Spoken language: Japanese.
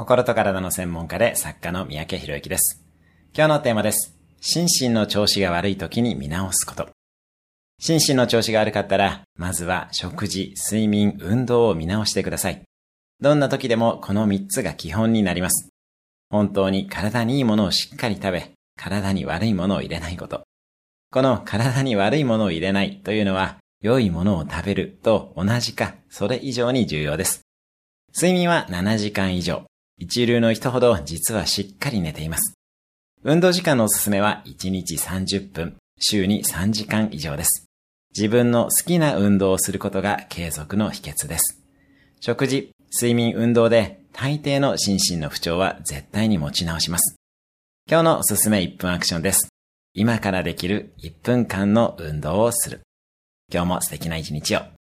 心と体の専門家で作家の三宅博之です。今日のテーマです。心身の調子が悪い時に見直すこと。心身の調子が悪かったら、まずは食事、睡眠、運動を見直してください。どんな時でもこの3つが基本になります。本当に体にいいものをしっかり食べ、体に悪いものを入れないこと。この体に悪いものを入れないというのは、良いものを食べると同じか、それ以上に重要です。睡眠は7時間以上。一流の人ほど実はしっかり寝ています。運動時間のおすすめは1日30分、週に3時間以上です。自分の好きな運動をすることが継続の秘訣です。食事、睡眠、運動で大抵の心身の不調は絶対に持ち直します。今日のおすすめ1分アクションです。今からできる1分間の運動をする。今日も素敵な一日を。